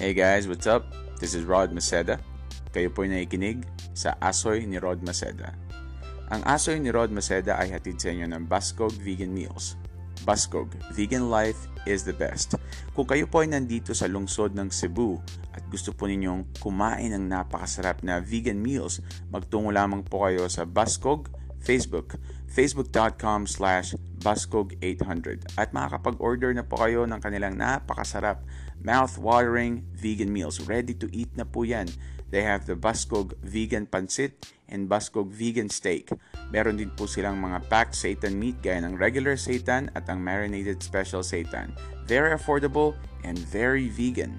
Hey guys, what's up? This is Rod Maceda. Kayo po ay nakikinig sa Asoy ni Rod Maceda. Ang Asoy ni Rod Maceda ay hatid sa inyo ng Baskog Vegan Meals. Baskog, vegan life is the best. Kung kayo po ay nandito sa lungsod ng Cebu at gusto po ninyong kumain ng napakasarap na vegan meals, magtungo lamang po kayo sa Baskog Facebook, facebook.com slash baskog800 at makakapag-order na po kayo ng kanilang napakasarap, mouth-watering vegan meals. Ready to eat na po yan. They have the Baskog Vegan Pancit and Baskog Vegan Steak. Meron din po silang mga packed seitan meat gaya ng regular seitan at ang marinated special seitan. Very affordable and very vegan.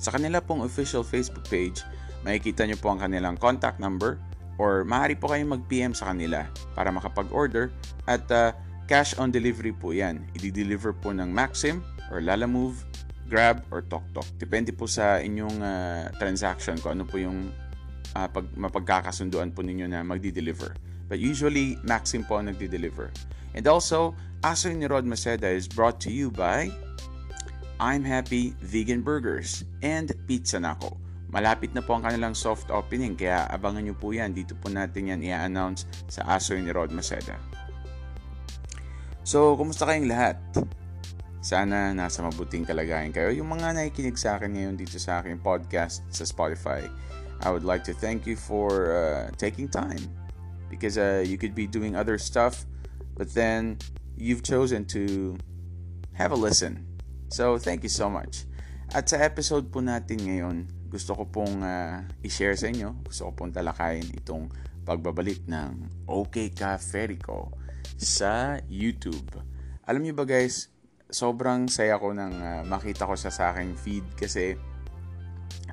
Sa kanila pong official Facebook page, makikita nyo po ang kanilang contact number, or maaari po kayong mag-PM sa kanila para makapag-order at uh, cash on delivery po yan. I-deliver po ng Maxim or Lalamove, Grab or TokTok. Depende po sa inyong uh, transaction kung ano po yung uh, pag, mapagkakasunduan po ninyo na magdi-deliver. But usually, Maxim po ang nagdi-deliver. And also, Aso ni Rod Maceda is brought to you by I'm Happy Vegan Burgers and Pizza Nako. Malapit na po ang kanilang soft opening kaya abangan nyo po yan. Dito po natin yan i-announce sa Asoy ni Rod Maceda. So, kumusta kayong lahat? Sana nasa mabuting kalagayan kayo. Yung mga nakikinig sa akin ngayon dito sa aking podcast sa Spotify, I would like to thank you for uh, taking time because uh, you could be doing other stuff but then you've chosen to have a listen. So, thank you so much. At sa episode po natin ngayon, gusto ko pong uh, i-share sa inyo, gusto ko pong talakayin itong pagbabalik ng OK Ka Ferico sa YouTube. Alam niyo ba guys, sobrang saya ko nang uh, makita ko sa sa aking feed kasi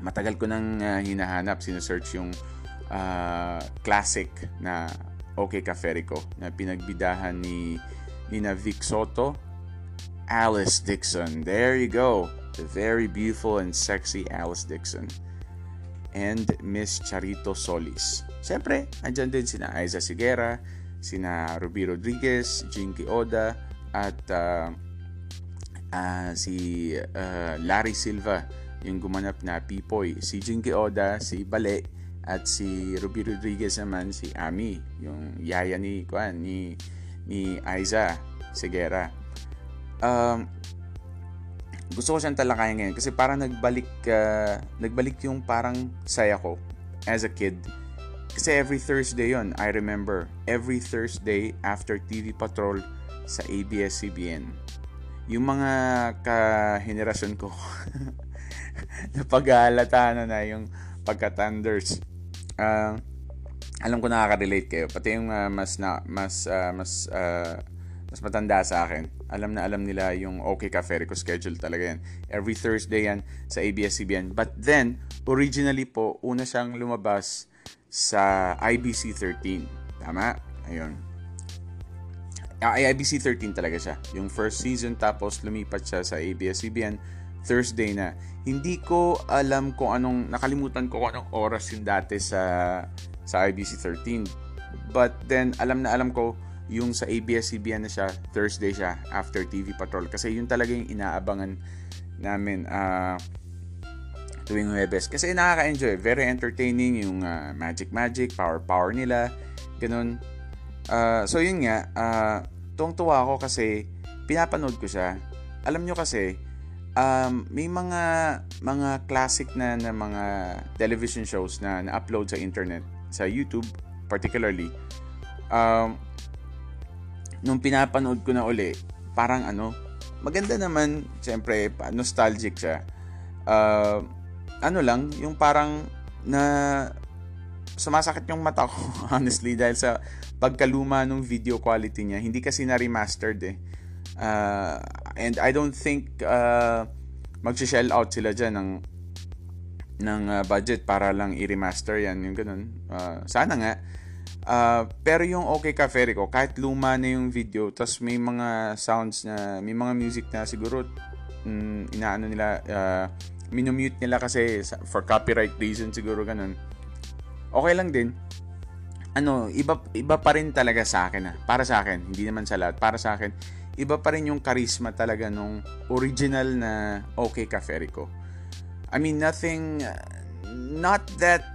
matagal ko nang uh, hinahanap, sinesearch yung uh, classic na OK Ka Ferico na pinagbidahan ni Nina Vic Soto, Alice Dixon. There you go the very beautiful and sexy Alice Dixon, and Miss Charito Solis. Siyempre, andyan din sina Aiza Sigera, sina Ruby Rodriguez, Jinky Oda, at uh, uh, si uh, Larry Silva, yung gumanap na Pipoy. Si Jinky Oda, si Bale, at si Ruby Rodriguez naman, si Ami, yung yaya ni, kuan, ni, ni Aiza Sigera. Um, gusto ko siyang talakayan ngayon kasi parang nagbalik uh, nagbalik yung parang saya ko as a kid. Kasi every Thursday yon I remember. Every Thursday after TV Patrol sa ABS-CBN. Yung mga kahenerasyon ko napag-aalata na na yung pagka-thunders. Uh, alam ko nakaka-relate kayo. Pati yung uh, mas na, mas uh, mas uh, mas matanda sa akin, alam na alam nila yung OK Cafe ko schedule talaga yan. Every Thursday yan sa ABS-CBN. But then, originally po, una siyang lumabas sa IBC 13. Tama? Ayun. Ay, IBC 13 talaga siya. Yung first season tapos lumipat siya sa ABS-CBN Thursday na. Hindi ko alam kung anong, nakalimutan ko kung anong oras yung dati sa, sa IBC 13. But then, alam na alam ko, yung sa ABS-CBN na siya, Thursday siya, after TV Patrol. Kasi yun talaga yung inaabangan namin uh, tuwing Huwebes. Kasi nakaka-enjoy. Very entertaining yung uh, Magic Magic, Power Power nila. Ganun. Uh, so yun nga, uh, tuwang-tuwa ako kasi pinapanood ko siya. Alam nyo kasi, um, may mga mga classic na, na mga television shows na na-upload sa internet, sa YouTube particularly. Um, nung pinapanood ko na uli, parang ano, maganda naman, syempre, nostalgic siya. Uh, ano lang, yung parang na sumasakit yung mata ko, honestly, dahil sa pagkaluma ng video quality niya. Hindi kasi na remastered eh. Uh, and I don't think uh, mag-shell out sila dyan ng ng uh, budget para lang i-remaster yan, yung ganun. Uh, sana nga. Uh, pero yung Okay Cafe ko, kahit luma na yung video, tapos may mga sounds na, may mga music na siguro mm, inaano nila, uh, minumute nila kasi for copyright reason siguro ganun. Okay lang din. Ano, iba iba pa rin talaga sa akin ah. Para sa akin, hindi naman sa lahat. Para sa akin, iba pa rin yung charisma talaga nung original na Okay Cafe ko. I mean, nothing, not that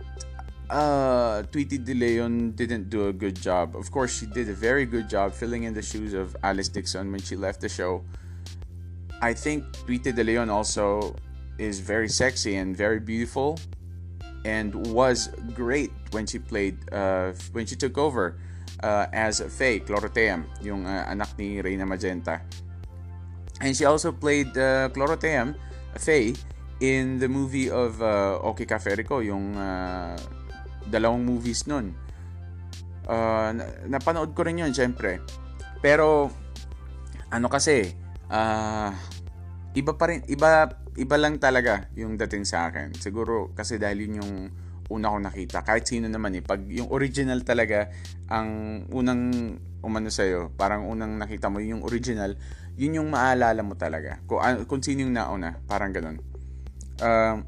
uh, Tweety De Leon didn't do a good job. Of course, she did a very good job filling in the shoes of Alice Dixon when she left the show. I think Tweety De Leon also is very sexy and very beautiful and was great when she played uh, when she took over uh, as Faye Cloroteam, yung uh, anak ni Reyna Magenta. And she also played uh, Cloroteam, Faye, in the movie of uh, Okay Caferico, yung uh, dalawang movies nun. Uh, napanood ko rin yun, syempre. Pero, ano kasi, uh, iba pa rin, iba, iba lang talaga yung dating sa akin. Siguro kasi dahil yun yung una ko nakita. Kahit sino naman eh. Pag yung original talaga, ang unang umano sa'yo, parang unang nakita mo yung original, yun yung maalala mo talaga. Kung, uh, kung sino yung nauna, parang ganun. Uh,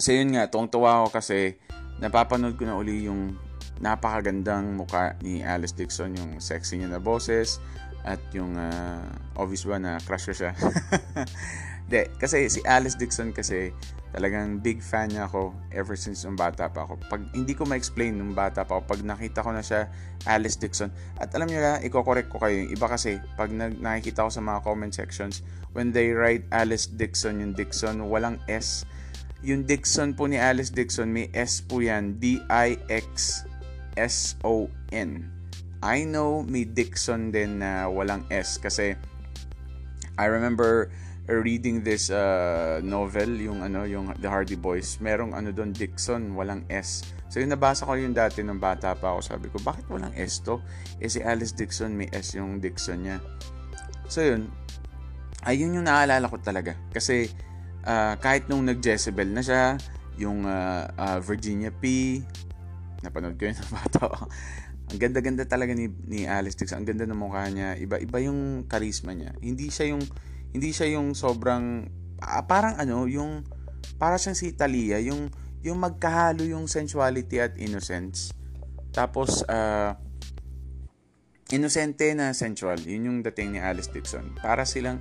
so yun nga, tuwang-tuwa ako kasi napapanood ko na uli yung napakagandang muka ni Alice Dixon, yung sexy niya na boses, at yung uh, obvious ba na crush ko siya. De, kasi si Alice Dixon kasi talagang big fan niya ako ever since nung bata pa ako. Pag hindi ko ma-explain nung bata pa ako, pag nakita ko na siya, Alice Dixon. At alam niyo na, i-correct ko kayo. Iba kasi, pag nag nakikita ko sa mga comment sections, when they write Alice Dixon, yung Dixon, walang S. Yung Dixon po ni Alice Dixon, may S po yan. D-I-X-S-O-N. I know may Dixon din na walang S kasi I remember reading this uh, novel, yung ano, yung The Hardy Boys, merong ano doon Dixon, walang S. So yung nabasa ko yung dati ng bata pa ako, sabi ko, bakit walang S to? Eh si Alice Dixon, may S yung Dixon niya. So yun, ayun yung naalala ko talaga. Kasi uh, kahit nung nag-Jezebel na siya, yung uh, uh, Virginia P, napanood ko yun ng bata Ang ganda-ganda talaga ni, ni Alice Dixon. Ang ganda ng mukha niya. Iba-iba yung charisma niya. Hindi siya yung hindi siya yung sobrang ah, parang ano, yung para siyang si Italia, yung yung magkahalo yung sensuality at innocence. Tapos uh, inosente na sensual. Yun yung dating ni Alice Dixon. Para silang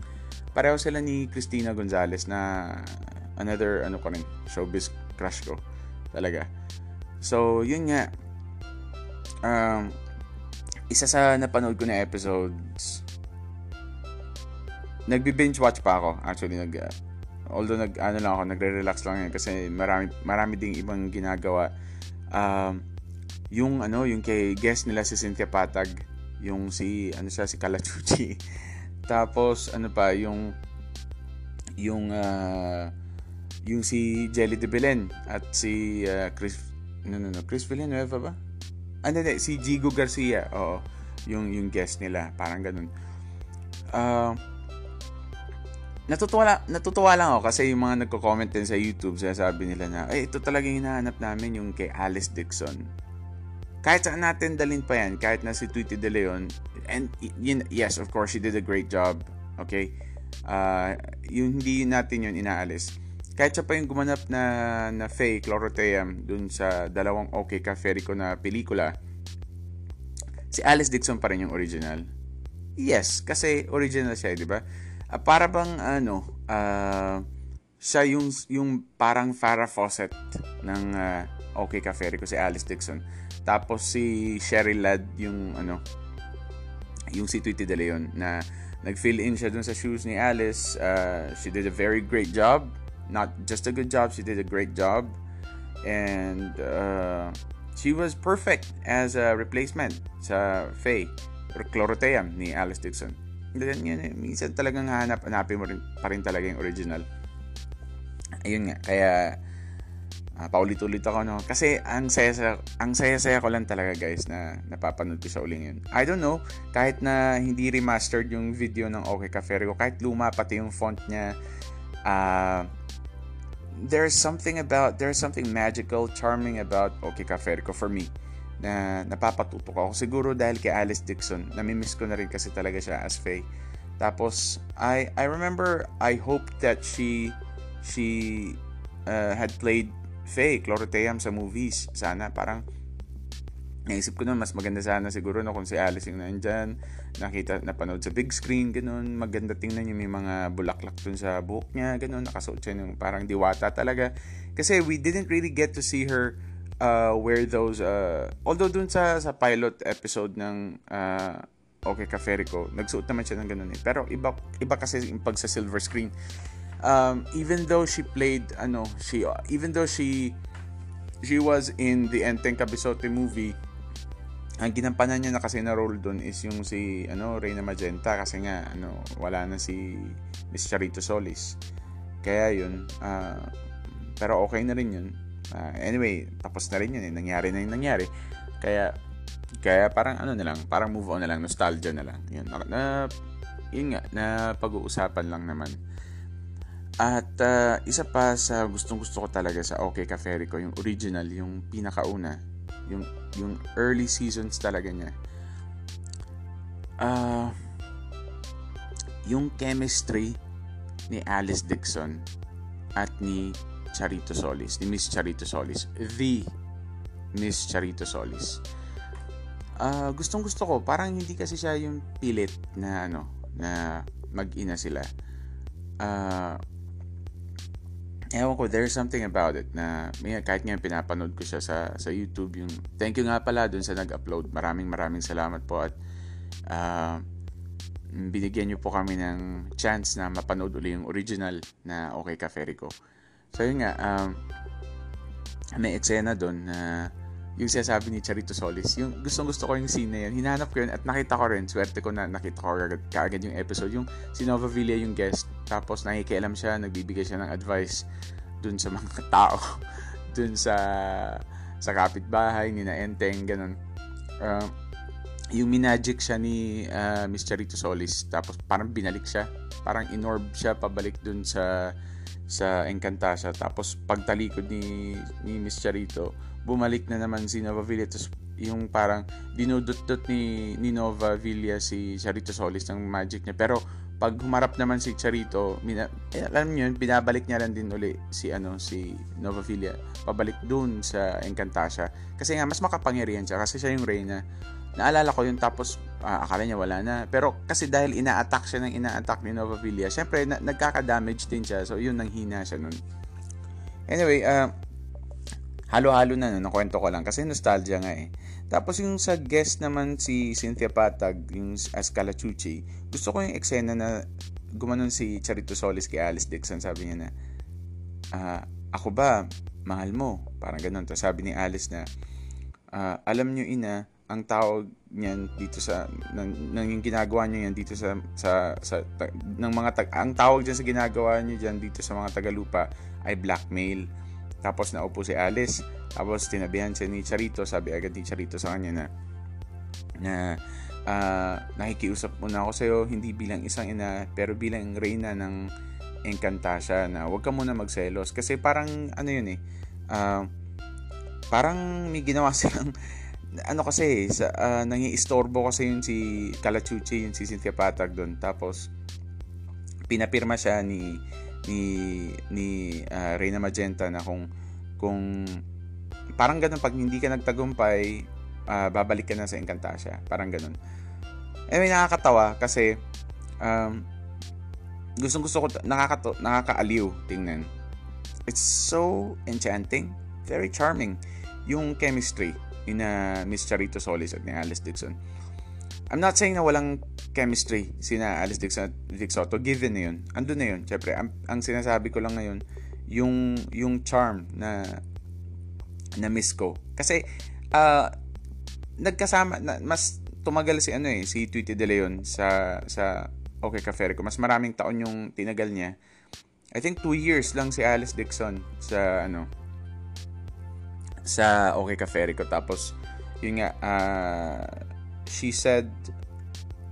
pareho sila ni Christina Gonzalez na another ano ko rin, showbiz crush ko. Talaga. So, yun nga. Um, isa sa napanood ko na episodes nagbi-binge watch pa ako. Actually, nag, uh, although nag, ano lang ako, nagre-relax lang yan kasi marami, marami ding ibang ginagawa. Um, yung ano, yung kay guest nila si Cynthia Patag, yung si, ano siya, si Kalachuchi. Tapos, ano pa, yung, yung, uh, yung si Jelly de Belen at si uh, Chris, no, no, no, Chris Villanueva ba? Ah, hindi, si Jigo Garcia, oo, yung, yung guest nila, parang ganun. Uh, natutuwa, natutuwa lang ako kasi yung mga nagko-comment din sa YouTube, sabi nila na, ay, ito talaga yung hinahanap namin, yung kay Alice Dixon. Kahit saan natin dalin pa yan, kahit na si Tweety De Leon, and yun, yes, of course, she did a great job, okay? Uh, yung hindi natin yun inaalis. Kahit siya pa yung gumanap na, na Faye Cloroteam dun sa dalawang Okay Caferico na pelikula, si Alice Dixon pa rin yung original. Yes, kasi original siya, di ba? Uh, para bang ano, uh, siya yung yung parang Farrah Fawcett ng uh, Okay Cafe ko si Alice Dixon. Tapos si Cheryl Ladd yung ano yung si Tweety De Leon na nag-fill in siya dun sa shoes ni Alice. Uh, she did a very great job. Not just a good job, she did a great job. And uh, she was perfect as a replacement sa Faye or Cloroteam ni Alice Dixon. Ganyan yun. Minsan talagang hanap, hanapin mo rin, pa rin talaga yung original. Ayun nga, kaya uh, paulit-ulit ako no kasi ang saya ang saya-saya ko lang talaga guys na napapanood ko sa uling yun I don't know kahit na hindi remastered yung video ng Okay Cafe ko kahit luma pati yung font niya uh, there's something about there's something magical charming about Okay Cafe ko for me na napapatutok ako. Siguro dahil kay Alice Dixon, namimiss ko na rin kasi talaga siya as Faye. Tapos, I, I remember, I hope that she, she uh, had played Faye, Cloroteam sa movies. Sana, parang, naisip ko na mas maganda sana siguro no, kung si Alice yung nandyan. Nakita, napanood sa big screen, ganun. Maganda tingnan yung may mga bulaklak dun sa buhok niya, ganun. Nakasuot siya ng parang diwata talaga. Kasi we didn't really get to see her uh, wear those, uh, although dun sa, sa pilot episode ng uh, Okay Caferico, nagsuot naman siya ng ganun eh. Pero iba, iba kasi yung pag sa silver screen. Um, even though she played, ano, she, even though she, she was in the Enteng Kabisote movie, ang ginampanan niya na kasi na role doon is yung si ano Reyna Magenta kasi nga ano wala na si Miss Charito Solis. Kaya yun uh, pero okay na rin yun. Uh, anyway, tapos na rin yun eh. Nangyari na yung nangyari. Kaya kaya parang ano na lang, parang move on na lang, nostalgia na lang. Yun, na, yun nga, na pag-uusapan lang naman. At uh, isa pa sa gustong gusto ko talaga sa OK Caferico, yung original, yung pinakauna, yung yung early seasons talaga niya. Uh, yung chemistry ni Alice Dixon at ni Charito Solis ni Miss Charito Solis the Miss Charito Solis. Uh, gustong gusto ko. Parang hindi kasi siya yung pilit na ano na mag-ina sila. Uh, ewan ko, there's something about it na may, kahit nga pinapanood ko siya sa, sa YouTube yung thank you nga pala dun sa nag-upload. Maraming maraming salamat po at uh, binigyan niyo po kami ng chance na mapanood uli yung original na Okay Caferico so yun nga um, may eksena doon na yung sinasabi ni Charito Solis, yung gustong gusto ko yung scene na yun, hinanap ko yun at nakita ko rin, swerte ko na nakita ko agad, kaagad yung episode, yung si Nova Villa yung guest, tapos nakikialam siya, nagbibigay siya ng advice dun sa mga tao, dun sa sa kapitbahay, ni na Enteng, ganun. Uh, yung minagic siya ni uh, Miss Charito Solis, tapos parang binalik siya, parang inorb siya pabalik dun sa sa Encantasia, tapos pagtalikod ni, ni Miss Charito, bumalik na naman si Nova Villa. Tapos yung parang dinudot-dot ni, ni Nova Villa si Charito Solis ng magic niya. Pero pag humarap naman si Charito mina, eh, alam niyo binabalik niya lang din uli si ano si Nova Villa. Pabalik dun sa Encantasia kasi nga mas makapangyarihan siya. Kasi siya yung reyna. Naalala ko yun tapos uh, akala niya wala na. Pero kasi dahil ina-attack siya ng ina-attack ni Nova Villa syempre na, nagkaka-damage din siya. So yun nang hina siya nun. Anyway uh, halo-halo na no, nakwento ko lang kasi nostalgia nga eh. Tapos yung sa guest naman si Cynthia Patag, yung as Calachuchi, gusto ko yung eksena na gumanon si Charito Solis kay Alice Dixon, sabi niya na, uh, ako ba, mahal mo? Parang ganun. Tapos sabi ni Alice na, uh, alam niyo ina, ang tawag niyan dito sa ng, ng yung ginagawa niyo yan dito sa sa sa ta, ng mga tag, ang tawag diyan sa ginagawa niyo diyan dito sa mga tagalupa ay blackmail tapos naupo si Alice. Tapos tinabihan siya ni Charito. Sabi agad ni Charito sa kanya na na uh, nakikiusap muna ako sa iyo hindi bilang isang ina pero bilang reyna ng Encantasia na huwag ka muna magselos kasi parang ano yun eh uh, parang may ginawa silang ano kasi sa uh, nangiistorbo kasi yun si Calachuchi yun si Cynthia Patag doon tapos pinapirma siya ni ni ni uh, Reyna Magenta na kung kung parang ganun pag hindi ka nagtagumpay uh, babalik ka na sa Encantasia parang ganun. May nakakatawa kasi um, gustong gusto ko nakakato, nakakaaliw tingnan. It's so enchanting very charming. Yung chemistry ni na Miss Charito Solis at ni Alice Dixon I'm not saying na walang chemistry sina Alice Dixon at Vic Soto. Given na yun. Andun na yun. Siyempre, ang, ang sinasabi ko lang ngayon, yung, yung charm na na miss ko. Kasi, uh, nagkasama, na, mas tumagal si ano eh, si Tweety De Leon sa, sa Okay Cafe ko. Mas maraming taon yung tinagal niya. I think two years lang si Alice Dixon sa ano sa Okay Cafe ko. Tapos, yun nga, uh, she said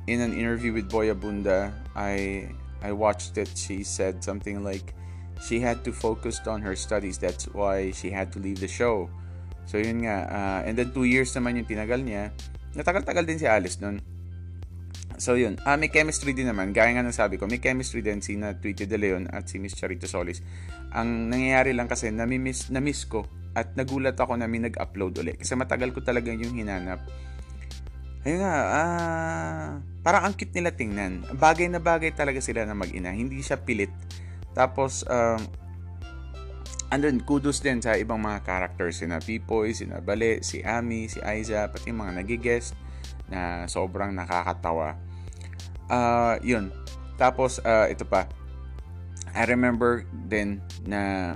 in an interview with Boya Bunda, I I watched it. She said something like she had to focus on her studies. That's why she had to leave the show. So yun nga, uh, and then two years naman yung tinagal niya. Natagal-tagal din si Alice nun. So yun, uh, may chemistry din naman. Gaya nga ng sabi ko, may chemistry din si na Tweety De Leon at si Miss Charito Solis. Ang nangyayari lang kasi, nami-miss, ko at nagulat ako na may nag-upload ulit. Kasi matagal ko talaga yung hinanap ayun nga, ah, parang ang cute nila tingnan. Bagay na bagay talaga sila na mag-ina. Hindi siya pilit. Tapos, um, andun, kudos din sa ibang mga characters. Sina Pipoy, sina Bale, si Ami, si Aiza, pati mga nagigest na sobrang nakakatawa. Uh, yun. Tapos, uh, ito pa. I remember din na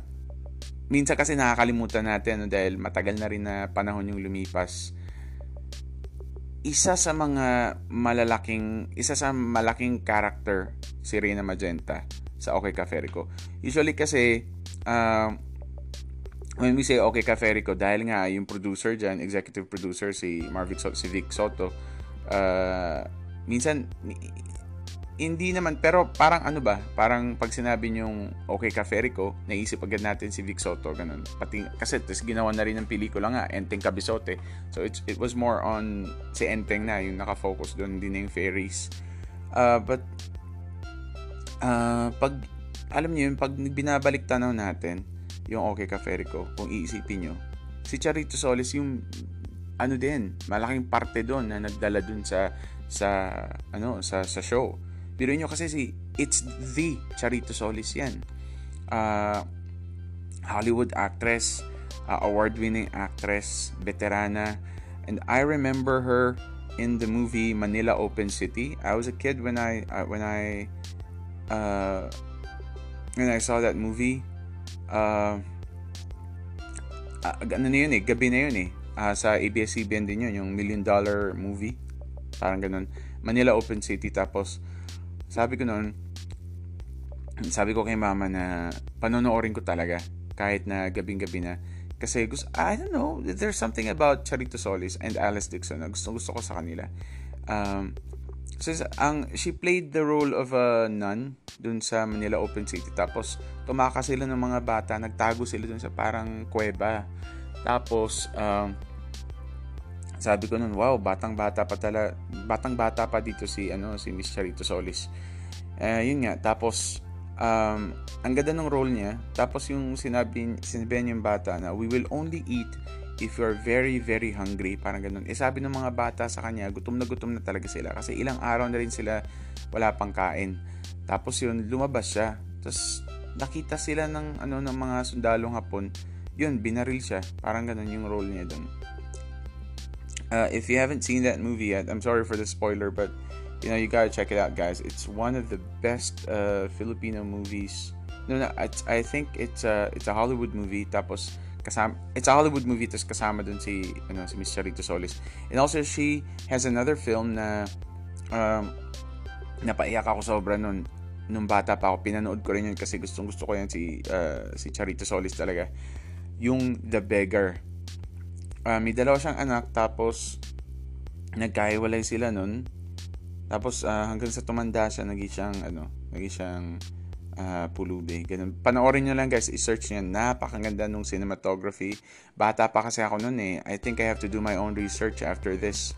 minsan kasi nakakalimutan natin no, dahil matagal na rin na panahon yung lumipas isa sa mga malalaking, isa sa malaking character si Reyna Magenta sa Okay Caferico. Usually kasi, uh, when we say Okay Caferico, dahil nga yung producer dyan, executive producer si Marvic Soto, si Vic Soto, uh, minsan hindi naman, pero parang ano ba, parang pag sinabi yung okay ka Ferico, naisip agad natin si Vic Soto, ganun. Pati, kasi tas ginawa na rin ng pelikula nga, Enteng Kabisote. So it's, it was more on si Enteng na, yung nakafocus doon, hindi na yung fairies. Uh, but, uh, pag, alam niyo yun, pag binabalik tanaw natin, yung okay ka Ferico, kung iisipin nyo, si Charito Solis yung ano din, malaking parte doon na nagdala doon sa sa ano sa sa show. Biro nyo kasi si it's the Charito Solis yan. Uh, Hollywood actress, uh, award-winning actress, veterana. And I remember her in the movie Manila Open City. I was a kid when I uh, when I uh, when I saw that movie. Uh, uh, ano na yun eh, gabi na yun eh. Uh, sa ABS-CBN din yun, yung Million Dollar Movie. Parang ganun. Manila Open City. Tapos, sabi ko noon, sabi ko kay mama na panonoorin ko talaga kahit na gabing-gabi na. Kasi gusto, I don't know, there's something about Charito Solis and Alice Dixon na gusto, gusto ko sa kanila. Um, so, ang, she played the role of a nun dun sa Manila Open City. Tapos, tumakas sila ng mga bata, nagtago sila dun sa parang kuweba. Tapos, um, sabi ko noon, wow, batang-bata pa tala, batang-bata pa dito si ano si Miss Charito Solis. Uh, yun nga, tapos um, ang ganda ng role niya. Tapos yung sinabi, sinabi yung bata na we will only eat if you're very, very hungry. Parang ganun. Eh sabi ng mga bata sa kanya, gutom na gutom na talaga sila. Kasi ilang araw na rin sila wala pang kain. Tapos yun, lumabas siya. Tapos nakita sila ng, ano, ng mga sundalong hapon. Yun, binaril siya. Parang ganun yung role niya doon. Uh, if you haven't seen that movie yet, I'm sorry for the spoiler, but you know you gotta check it out, guys. It's one of the best uh, Filipino movies. No, no, it's, I think it's a it's a Hollywood movie. Tapos kasama, it's a Hollywood movie. Tapos kasama dun si ano si Miss Charito Solis. And also she has another film na um, napaiyak ako sobra nun nung bata pa ako. Pinanood ko rin yun kasi gustong gusto ko yan si uh, si Charito Solis talaga. Yung The Beggar uh, may dalawa siyang anak tapos nagkahiwalay sila nun tapos uh, hanggang sa tumanda siya naging siyang ano naging siyang uh, pulubi ganun panoorin niyo lang guys i-search niyo napakaganda nung cinematography bata pa kasi ako noon eh I think I have to do my own research after this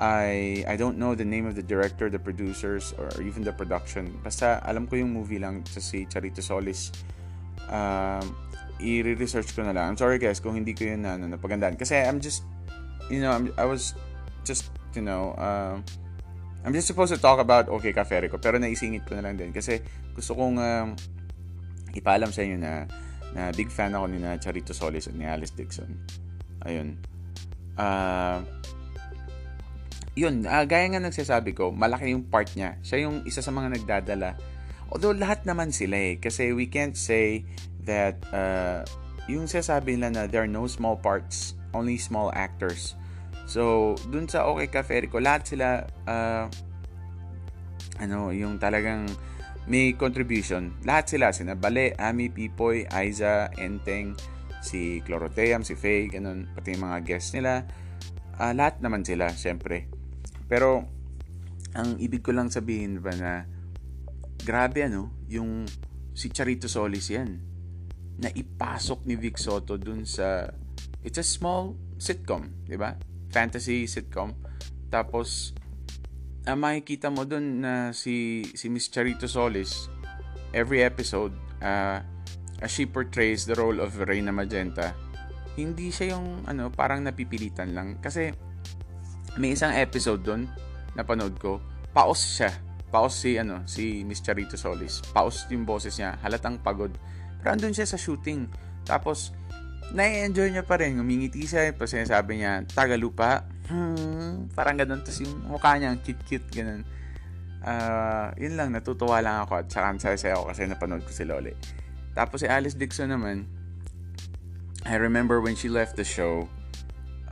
I I don't know the name of the director, the producers, or even the production. Basta alam ko yung movie lang sa si Charito Solis. Um, i-research ko na lang. I'm sorry guys kung hindi ko yun na ano, napagandaan. Kasi I'm just, you know, I'm, I was just, you know, uh, I'm just supposed to talk about Okay Cafe ko. Pero naisingit ko na lang din. Kasi gusto kong um, ipaalam sa inyo na, na big fan ako ni na Charito Solis at ni Alice Dixon. Ayun. Uh, yun, uh, gaya nga nagsasabi ko, malaki yung part niya. Siya yung isa sa mga nagdadala. Although lahat naman sila eh. Kasi we can't say that uh, yung sasabi nila na there are no small parts, only small actors. So, dun sa Okay Cafe ko, lahat sila, uh, ano, yung talagang may contribution. Lahat sila, sina Bale, Ami, Pipoy, Aiza, Enteng, si Cloroteam, si Faye, ganun, pati yung mga guests nila. Uh, lahat naman sila, syempre. Pero, ang ibig ko lang sabihin ba na, grabe ano, yung si Charito Solis yan na ipasok ni Vic Soto dun sa it's a small sitcom, 'di ba? Fantasy sitcom. Tapos ang makikita mo dun na si si Miss Charito Solis every episode uh, as she portrays the role of Reina Magenta, hindi siya yung ano, parang napipilitan lang kasi may isang episode doon na panood ko, paos siya. Paos si, ano, si Miss Charito Solis. Paos yung boses niya. Halatang pagod. Pero andun siya sa shooting. Tapos, na-enjoy niya pa rin. Ngumingiti siya. Tapos sinasabi niya, Tagalupa. Hmm, parang ganun. Tapos yung mukha niya, cute-cute, ganun. Uh, yun lang, natutuwa lang ako. At saka saya ako kasi napanood ko si Loli. Tapos si Alice Dixon naman, I remember when she left the show,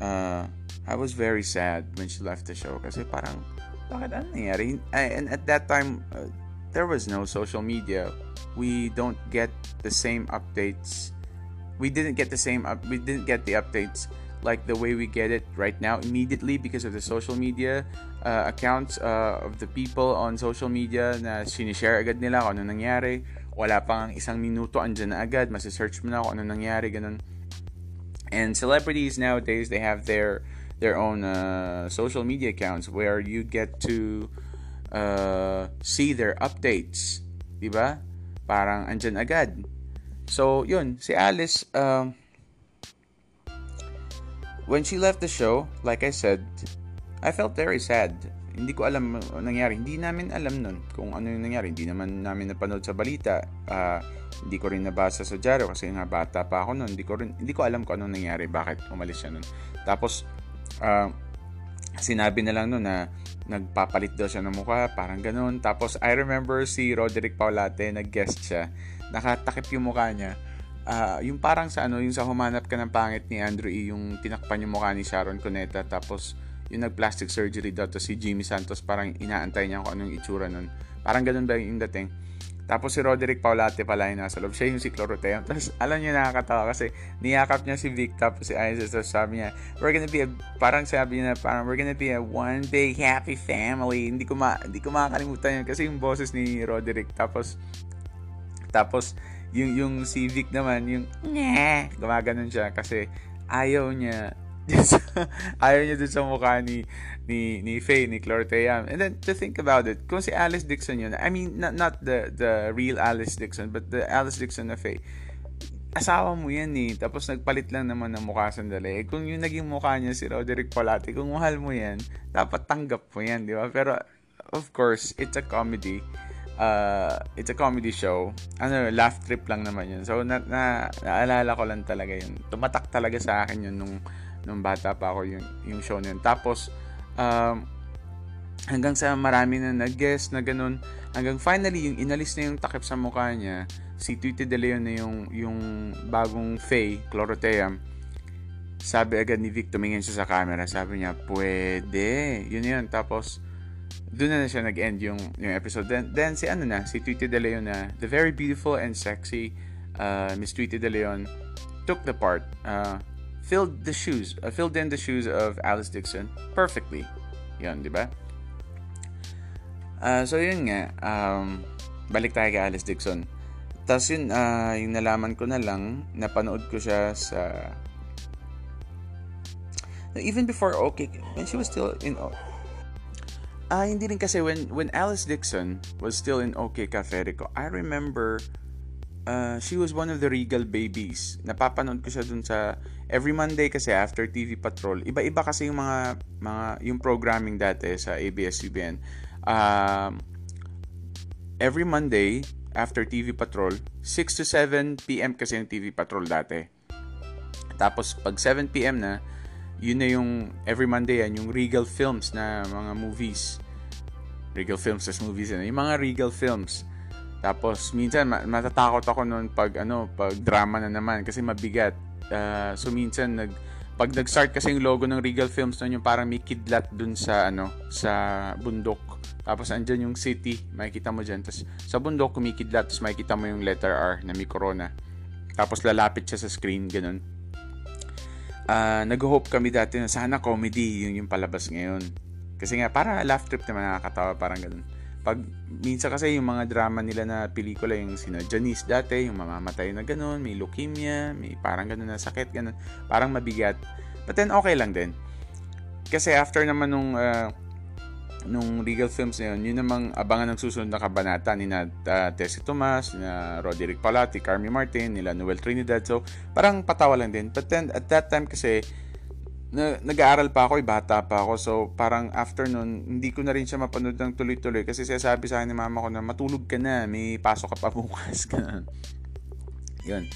uh, I was very sad when she left the show kasi parang bakit ano nangyari? And at that time, uh, there was no social media. We don't get the same updates. We didn't get the same up. We didn't get the updates like the way we get it right now immediately because of the social media uh, accounts uh, of the people on social media na sinishare agad nila kung ano nangyari. Wala pang isang minuto, andyan na agad. Masisearch mo na kung ano nangyari, ganun. And celebrities nowadays, they have their their own uh, social media accounts where you get to uh, see their updates. Diba? Parang andyan agad. So, yun. Si Alice, um, when she left the show, like I said, I felt very sad. Hindi ko alam nangyari. Hindi namin alam nun kung ano yung nangyari. Hindi naman namin napanood sa balita. Uh, hindi ko rin nabasa sa dyaryo kasi nga bata pa ako nun. Hindi ko, rin, hindi ko alam kung ano nangyari. Bakit umalis siya nun. Tapos, uh, sinabi na lang noon na nagpapalit daw siya ng mukha, parang ganun. Tapos I remember si Roderick Paulate, nag-guest siya, nakatakip yung mukha niya. Uh, yung parang sa ano, yung sa humanap ka ng pangit ni Andrew E, yung tinakpan yung mukha ni Sharon Cuneta, tapos yung nag-plastic surgery daw to si Jimmy Santos, parang inaantay niya kung anong itsura nun. Parang ganun ba yung dating? Tapos si Roderick Paulate pala yung nasa loob. Siya yung si Cloroteo. Tapos alam niyo nakakatawa kasi niyakap niya si Vic tapos si Isis. Tapos sabi niya, we're gonna be a, parang sabi niya parang we're gonna be a one big happy family. Hindi ko, ma, hindi ko makakalimutan yun kasi yung boses ni Roderick. Tapos, tapos yung, yung si Vic naman, yung Nye! gumaganon siya kasi ayaw niya ayaw niya dun sa mukha ni ni ni Faye ni Clorteam and then to think about it kung si Alice Dixon yun I mean not, not the the real Alice Dixon but the Alice Dixon na Faye asawa mo yan eh. Tapos nagpalit lang naman ng mukha sandali. Eh, kung yung naging mukha niya si Roderick Polati kung mahal mo yan dapat tanggap mo yan di ba? Pero of course it's a comedy uh, it's a comedy show. Ano, laugh trip lang naman yun. So, na, na, naalala ko lang talaga yun. Tumatak talaga sa akin yun nung nung bata pa ako yung, yung show na yun. Tapos, um, hanggang sa marami na nag-guess na ganun, hanggang finally, yung inalis na yung takip sa mukha niya, si Tweety De Leon na yung, yung bagong Faye, Cloroteum, sabi agad ni Vic, tumingin siya sa camera, sabi niya, pwede. Yun yun. Tapos, doon na, siya nag-end yung, yung episode. Then, then si ano na, si Tweety De Leon na, the very beautiful and sexy uh, Miss Tweety De Leon took the part. Uh, filled the shoes, uh, filled in the shoes of Alice Dixon perfectly. Yun, di ba? Uh, so yun nga, um, balik tayo kay Alice Dixon. Tapos yun, uh, yung nalaman ko na lang, napanood ko siya sa... Even before OK, when she was still in... Ah, uh, hindi rin kasi when when Alice Dixon was still in OK Cafe Rico, I remember uh, she was one of the Regal babies. Napapanood ko siya dun sa every Monday kasi after TV Patrol. Iba-iba kasi yung mga mga yung programming dati sa ABS-CBN. Um, every Monday after TV Patrol, 6 to 7 PM kasi yung TV Patrol dati. Tapos pag 7 PM na, yun na yung every Monday yan, yung Regal Films na mga movies. Regal Films as movies yan. Yung mga Regal Films tapos minsan matatakot ako noon pag ano, pag drama na naman kasi mabigat. Uh, so minsan nag pag nag-start kasi yung logo ng Regal Films noon yung parang may kidlat dun sa ano, sa bundok. Tapos andyan yung city, makikita mo diyan. Tapos sa bundok kumikidlat, tapos makikita mo yung letter R na may corona. Tapos lalapit siya sa screen, ganun. Uh, nag-hope kami dati na sana comedy yun yung palabas ngayon. Kasi nga, para laugh trip naman nakakatawa, parang ganun. Pag minsan kasi yung mga drama nila na pelikula yung sina Janice dati yung mamamatay na ganun may leukemia may parang ganun na sakit ganun. Parang mabigat. But then okay lang din. Kasi after naman nung uh, nung Regal Films na yun, yun namang abangan ng susunod na kabanata ni uh, ah, Tessie Tomas, na Roderick Palati, Carmi Martin, nila Noel Trinidad. So, parang patawa lang din. But then, at that time kasi, na, nag-aaral pa ako, eh, bata pa ako. So, parang after nun, hindi ko na rin siya mapanood ng tuloy-tuloy kasi sinasabi sa akin ni mama ko na matulog ka na, may pasok ka pa bukas. Ganun. Yun.